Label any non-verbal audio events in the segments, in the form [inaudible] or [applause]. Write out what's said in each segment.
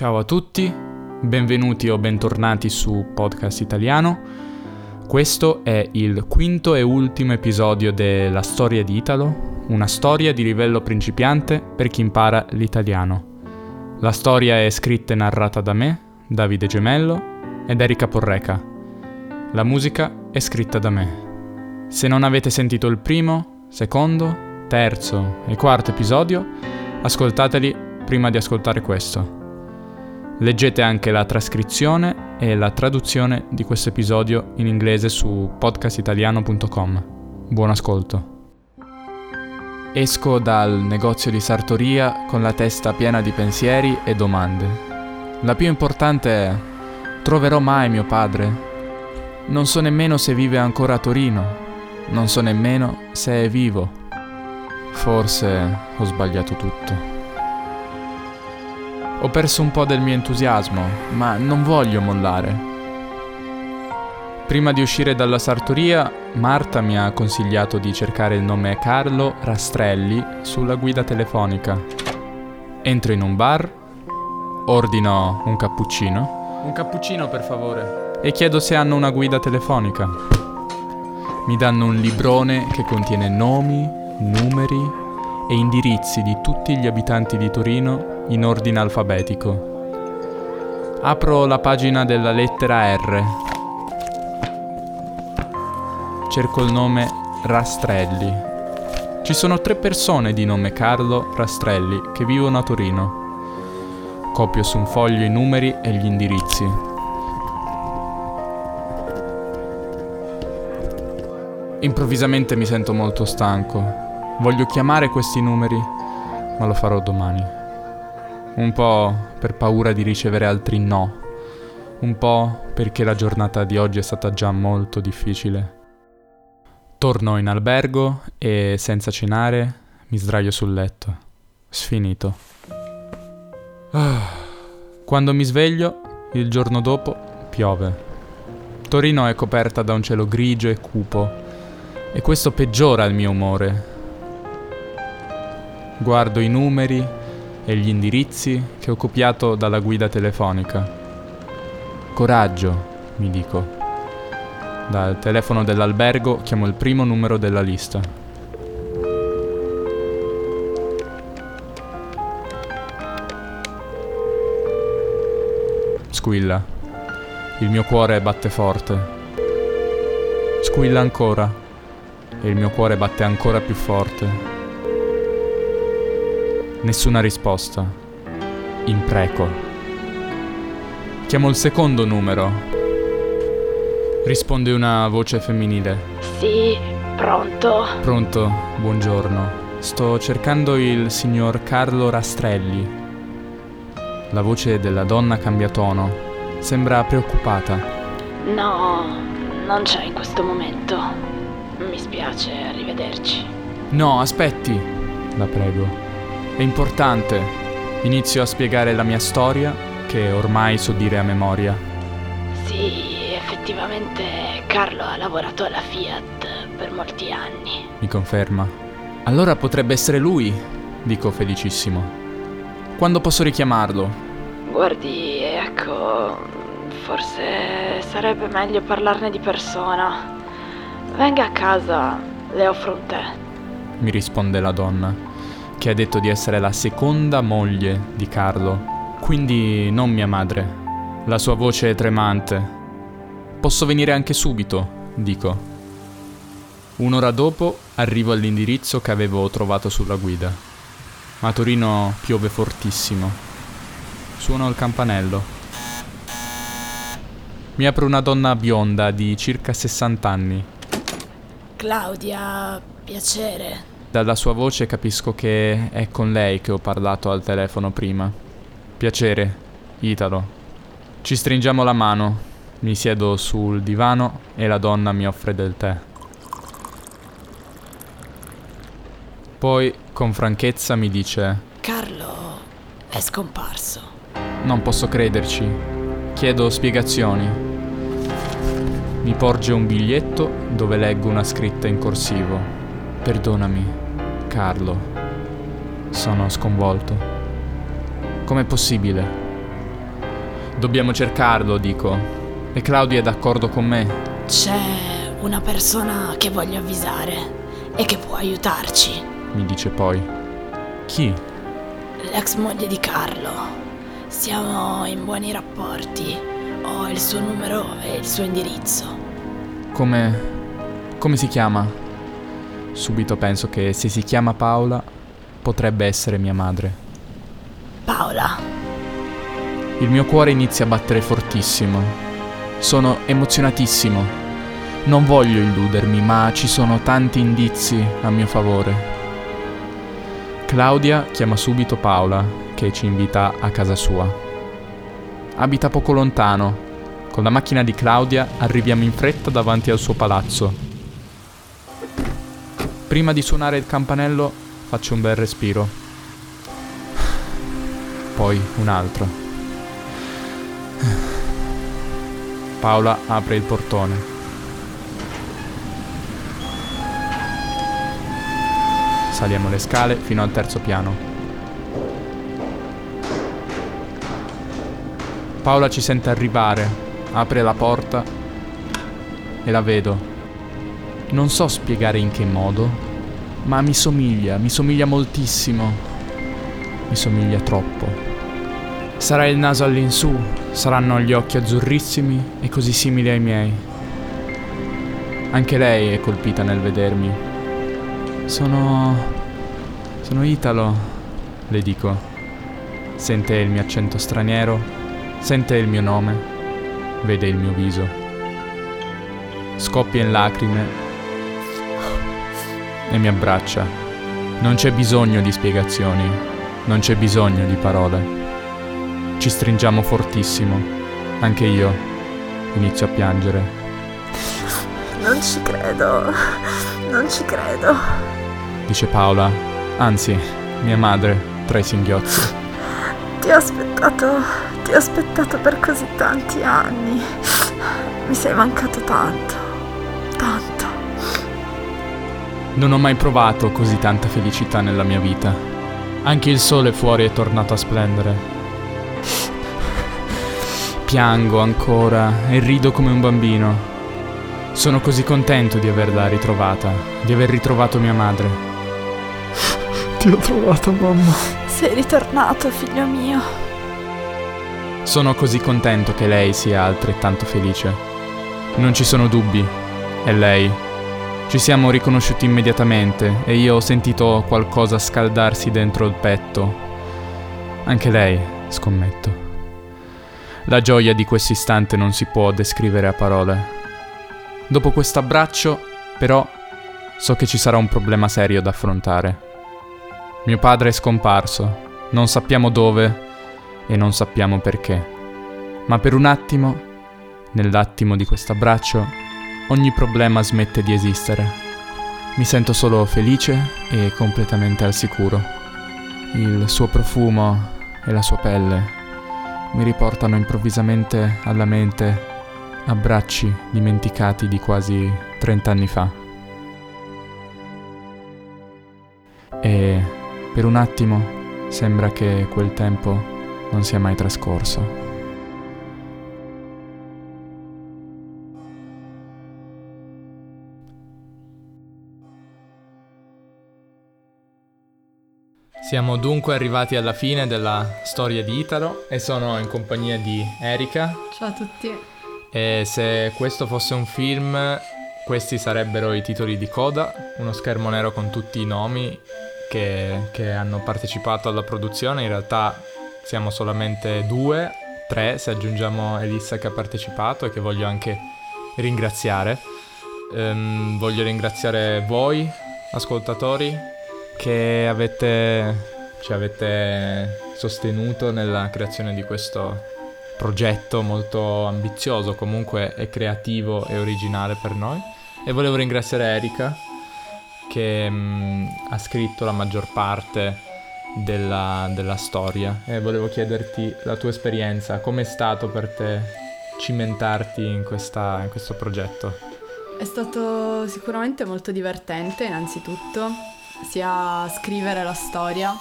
Ciao a tutti, benvenuti o bentornati su Podcast Italiano. Questo è il quinto e ultimo episodio della storia di Italo, una storia di livello principiante per chi impara l'italiano. La storia è scritta e narrata da me, Davide Gemello, ed Erika Porreca. La musica è scritta da me. Se non avete sentito il primo, secondo, terzo e quarto episodio, ascoltateli prima di ascoltare questo. Leggete anche la trascrizione e la traduzione di questo episodio in inglese su podcastitaliano.com. Buon ascolto. Esco dal negozio di sartoria con la testa piena di pensieri e domande. La più importante è, troverò mai mio padre? Non so nemmeno se vive ancora a Torino, non so nemmeno se è vivo. Forse ho sbagliato tutto. Ho perso un po' del mio entusiasmo, ma non voglio mollare. Prima di uscire dalla sartoria, Marta mi ha consigliato di cercare il nome Carlo Rastrelli sulla guida telefonica. Entro in un bar, ordino un cappuccino. Un cappuccino per favore. E chiedo se hanno una guida telefonica. Mi danno un librone che contiene nomi, numeri e indirizzi di tutti gli abitanti di Torino in ordine alfabetico. Apro la pagina della lettera R. Cerco il nome Rastrelli. Ci sono tre persone di nome Carlo Rastrelli che vivono a Torino. Copio su un foglio i numeri e gli indirizzi. Improvvisamente mi sento molto stanco. Voglio chiamare questi numeri, ma lo farò domani un po' per paura di ricevere altri no, un po' perché la giornata di oggi è stata già molto difficile. Torno in albergo e senza cenare mi sdraio sul letto. Sfinito. [sighs] Quando mi sveglio, il giorno dopo, piove. Torino è coperta da un cielo grigio e cupo e questo peggiora il mio umore. Guardo i numeri e gli indirizzi che ho copiato dalla guida telefonica. Coraggio, mi dico. Dal telefono dell'albergo chiamo il primo numero della lista. Squilla. Il mio cuore batte forte. Squilla ancora. E il mio cuore batte ancora più forte. Nessuna risposta. Impreco. Chiamo il secondo numero. Risponde una voce femminile. Sì, pronto. Pronto, buongiorno. Sto cercando il signor Carlo Rastrelli. La voce della donna cambia tono. Sembra preoccupata. No, non c'è in questo momento. Mi spiace, arrivederci. No, aspetti, la prego. È importante. Inizio a spiegare la mia storia, che ormai so dire a memoria. Sì, effettivamente Carlo ha lavorato alla Fiat per molti anni. Mi conferma. Allora potrebbe essere lui, dico felicissimo. Quando posso richiamarlo? Guardi, ecco, forse sarebbe meglio parlarne di persona. Venga a casa, le offro un tè. Mi risponde la donna che ha detto di essere la seconda moglie di Carlo, quindi non mia madre. La sua voce è tremante. Posso venire anche subito, dico. Un'ora dopo arrivo all'indirizzo che avevo trovato sulla guida. A Torino piove fortissimo. Suono il campanello. Mi apre una donna bionda di circa 60 anni. Claudia, piacere. Dalla sua voce capisco che è con lei che ho parlato al telefono prima. Piacere, Italo. Ci stringiamo la mano, mi siedo sul divano e la donna mi offre del tè. Poi, con franchezza, mi dice... Carlo è scomparso. Non posso crederci. Chiedo spiegazioni. Mi porge un biglietto dove leggo una scritta in corsivo. Perdonami, Carlo. Sono sconvolto. Com'è possibile? Dobbiamo cercarlo, dico. E Claudia è d'accordo con me. C'è una persona che voglio avvisare e che può aiutarci. Mi dice poi. Chi? L'ex moglie di Carlo. Siamo in buoni rapporti. Ho il suo numero e il suo indirizzo. Come... come si chiama? Subito penso che se si chiama Paola potrebbe essere mia madre. Paola. Il mio cuore inizia a battere fortissimo. Sono emozionatissimo. Non voglio illudermi, ma ci sono tanti indizi a mio favore. Claudia chiama subito Paola che ci invita a casa sua. Abita poco lontano. Con la macchina di Claudia arriviamo in fretta davanti al suo palazzo. Prima di suonare il campanello faccio un bel respiro. Poi un altro. Paola apre il portone. Saliamo le scale fino al terzo piano. Paola ci sente arrivare, apre la porta e la vedo. Non so spiegare in che modo, ma mi somiglia, mi somiglia moltissimo. Mi somiglia troppo. Sarà il naso all'insù, saranno gli occhi azzurrissimi e così simili ai miei. Anche lei è colpita nel vedermi. Sono... sono Italo, le dico. Sente il mio accento straniero Sente il mio nome, vede il mio viso. Scoppia in lacrime e mi abbraccia. Non c'è bisogno di spiegazioni, non c'è bisogno di parole. Ci stringiamo fortissimo. Anche io inizio a piangere. Non ci credo, non ci credo. Dice Paola, anzi, mia madre, tra i singhiozzi. Ti ho aspettato ti ho aspettato per così tanti anni. Mi sei mancato tanto, Non ho mai provato così tanta felicità nella mia vita. Anche il sole fuori è tornato a splendere. Piango ancora e rido come un bambino. Sono così contento di averla ritrovata, di aver ritrovato mia madre. Ti ho trovato, mamma. Sei ritornato, figlio mio. Sono così contento che lei sia altrettanto felice. Non ci sono dubbi, è lei. Ci siamo riconosciuti immediatamente e io ho sentito qualcosa scaldarsi dentro il petto. Anche lei, scommetto. La gioia di questo istante non si può descrivere a parole. Dopo questo abbraccio, però, so che ci sarà un problema serio da affrontare. Mio padre è scomparso, non sappiamo dove e non sappiamo perché. Ma per un attimo, nell'attimo di questo abbraccio, ogni problema smette di esistere. Mi sento solo felice e completamente al sicuro. Il suo profumo e la sua pelle mi riportano improvvisamente alla mente abbracci dimenticati di quasi 30 anni fa. E per un attimo sembra che quel tempo non sia mai trascorso. Siamo dunque arrivati alla fine della storia di Italo e sono in compagnia di Erika. Ciao a tutti. E se questo fosse un film, questi sarebbero i titoli di coda, uno schermo nero con tutti i nomi che, che hanno partecipato alla produzione. In realtà siamo solamente due, tre se aggiungiamo Elissa che ha partecipato e che voglio anche ringraziare. Um, voglio ringraziare voi, ascoltatori, che avete, ci avete sostenuto nella creazione di questo progetto molto ambizioso, comunque è creativo e originale per noi. E volevo ringraziare Erika che um, ha scritto la maggior parte della, della storia e volevo chiederti la tua esperienza, com'è stato per te cimentarti in, questa, in questo progetto? È stato sicuramente molto divertente innanzitutto, sia scrivere la storia,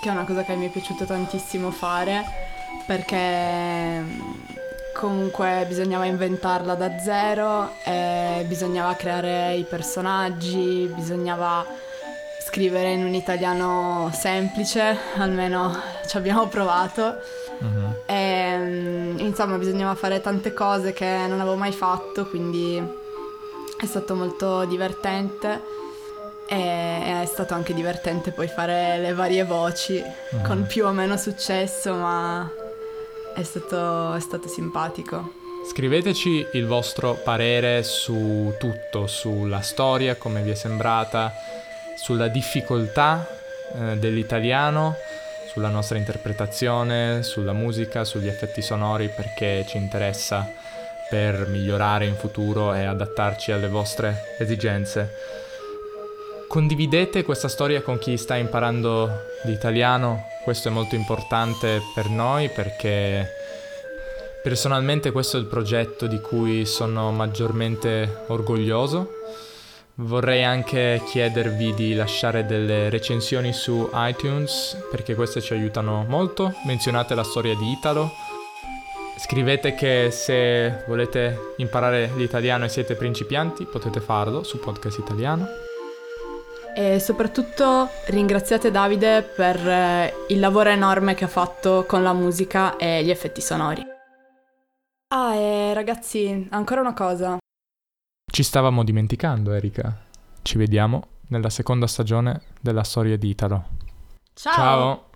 che è una cosa che mi è piaciuto tantissimo fare, perché comunque bisognava inventarla da zero, bisognava creare i personaggi, bisognava scrivere in un italiano semplice, almeno [laughs] ci abbiamo provato. Uh-huh. E, insomma, bisognava fare tante cose che non avevo mai fatto, quindi è stato molto divertente. E è stato anche divertente poi fare le varie voci uh-huh. con più o meno successo, ma è stato, è stato simpatico. Scriveteci il vostro parere su tutto, sulla storia, come vi è sembrata, sulla difficoltà eh, dell'italiano, sulla nostra interpretazione, sulla musica, sugli effetti sonori perché ci interessa per migliorare in futuro e adattarci alle vostre esigenze. Condividete questa storia con chi sta imparando l'italiano, questo è molto importante per noi perché personalmente questo è il progetto di cui sono maggiormente orgoglioso Vorrei anche chiedervi di lasciare delle recensioni su iTunes perché queste ci aiutano molto. Menzionate la storia di Italo. Scrivete che se volete imparare l'italiano e siete principianti potete farlo su Podcast Italiano. E soprattutto ringraziate Davide per eh, il lavoro enorme che ha fatto con la musica e gli effetti sonori. Ah, e ragazzi, ancora una cosa. Ci stavamo dimenticando, Erika. Ci vediamo nella seconda stagione della storia di Italo. Ciao! Ciao.